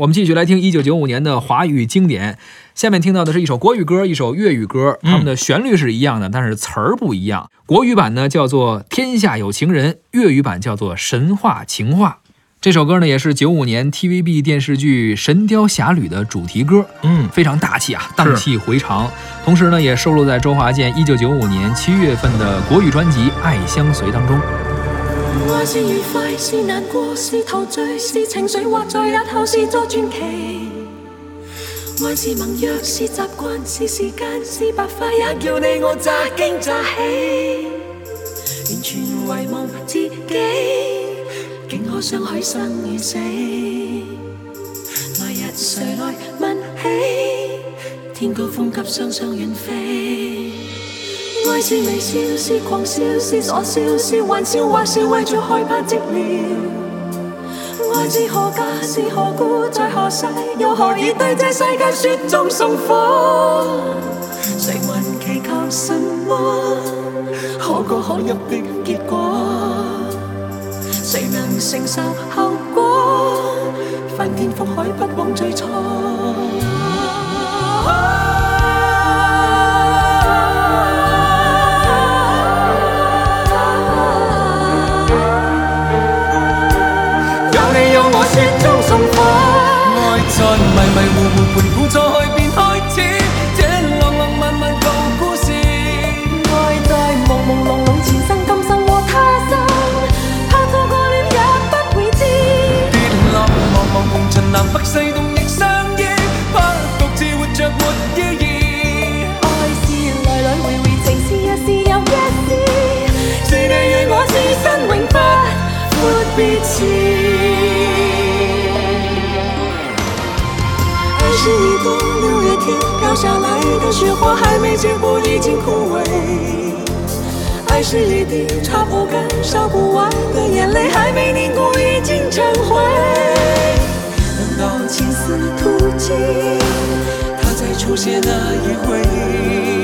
我们继续来听一九九五年的华语经典，下面听到的是一首国语歌，一首粤语歌，他们的旋律是一样的，但是词儿不一样。国语版呢叫做《天下有情人》，粤语版叫做《神话情话》。这首歌呢也是九五年 TVB 电视剧《神雕侠侣》的主题歌，嗯，非常大气啊，荡气回肠。同时呢也收录在周华健一九九五年七月份的国语专辑《爱相随》当中。爱是愉快，是难过，是陶醉，是情绪或在日后，是作传奇。爱是盟约，是习惯，是时间，是白发也叫你我乍惊乍喜。完全遗忘自己，竟可相许生与死。来日谁来问起？天高风急，双双远飞。爱是微笑，是狂笑，是傻笑，是玩笑，或是为着害怕寂寥。爱是何价，是何故，在何世，又何以对这世界雪中送火？谁还祈求什么可歌可入的结果？谁能承受后果？翻天覆海不枉最初。心火，愛在迷迷糊糊盤古錯去便開始，這浪浪漫漫舊故事。愛在朦朦朧朧前生今生和他生，怕錯過了也不會知。跌落茫茫紅塵南北西東亦相依，不獨自活着沒意義。愛是來來回回，情是一絲又一絲，是你與我此生永不闊別時。天飘下来的雪花还没结果，已经枯萎。爱是一滴擦不干、烧不完的眼泪，还没凝固，已经成灰。等到青丝吐尽，它再出现那一回。